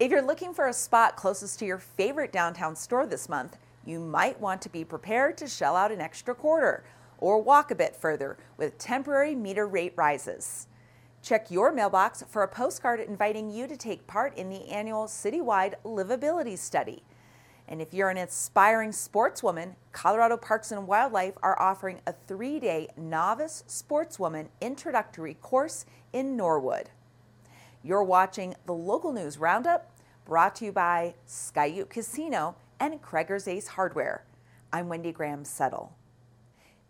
If you're looking for a spot closest to your favorite downtown store this month, you might want to be prepared to shell out an extra quarter or walk a bit further with temporary meter rate rises. Check your mailbox for a postcard inviting you to take part in the annual citywide livability study. And if you're an aspiring sportswoman, Colorado Parks and Wildlife are offering a three day novice sportswoman introductory course in Norwood. You're watching the local news roundup brought to you by Sky Ute Casino and Kroeger's Ace Hardware. I'm Wendy Graham Settle.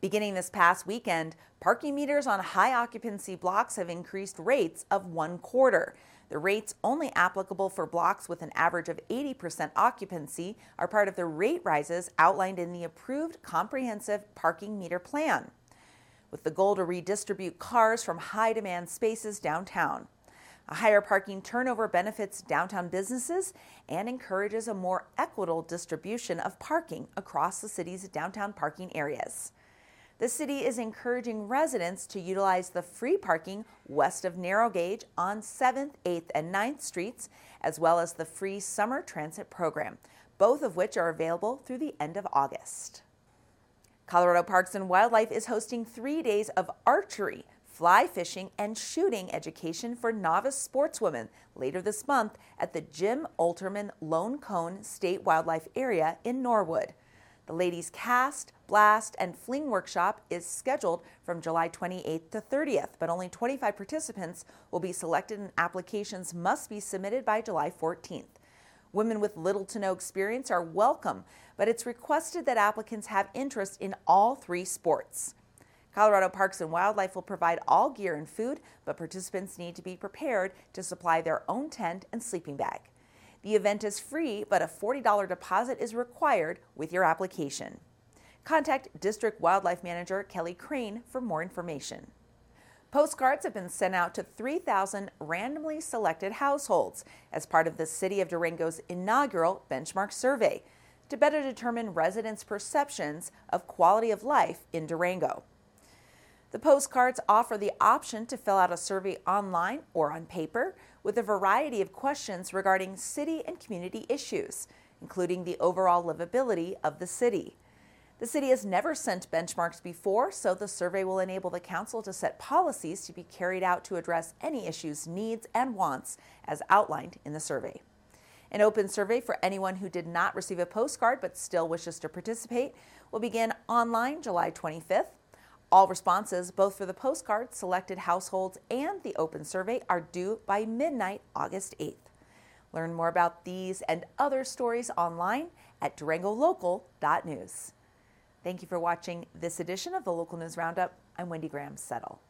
Beginning this past weekend, parking meters on high occupancy blocks have increased rates of one quarter. The rates only applicable for blocks with an average of 80% occupancy are part of the rate rises outlined in the approved comprehensive parking meter plan, with the goal to redistribute cars from high demand spaces downtown. A higher parking turnover benefits downtown businesses and encourages a more equitable distribution of parking across the city's downtown parking areas. The city is encouraging residents to utilize the free parking west of narrow gauge on 7th, 8th, and 9th Streets, as well as the free summer transit program, both of which are available through the end of August. Colorado Parks and Wildlife is hosting three days of archery fly fishing, and shooting education for novice sportswomen later this month at the Jim Olterman Lone Cone State Wildlife Area in Norwood. The ladies' cast, blast, and fling workshop is scheduled from July 28th to 30th, but only 25 participants will be selected and applications must be submitted by July 14th. Women with little to no experience are welcome, but it's requested that applicants have interest in all three sports. Colorado Parks and Wildlife will provide all gear and food, but participants need to be prepared to supply their own tent and sleeping bag. The event is free, but a $40 deposit is required with your application. Contact District Wildlife Manager Kelly Crane for more information. Postcards have been sent out to 3,000 randomly selected households as part of the City of Durango's inaugural benchmark survey to better determine residents' perceptions of quality of life in Durango. The postcards offer the option to fill out a survey online or on paper with a variety of questions regarding city and community issues, including the overall livability of the city. The city has never sent benchmarks before, so the survey will enable the council to set policies to be carried out to address any issues, needs, and wants as outlined in the survey. An open survey for anyone who did not receive a postcard but still wishes to participate will begin online July 25th. All responses, both for the postcard, selected households, and the open survey, are due by midnight, August 8th. Learn more about these and other stories online at durangolocal.news. Thank you for watching this edition of the Local News Roundup. I'm Wendy Graham Settle.